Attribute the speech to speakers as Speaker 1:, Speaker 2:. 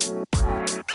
Speaker 1: Música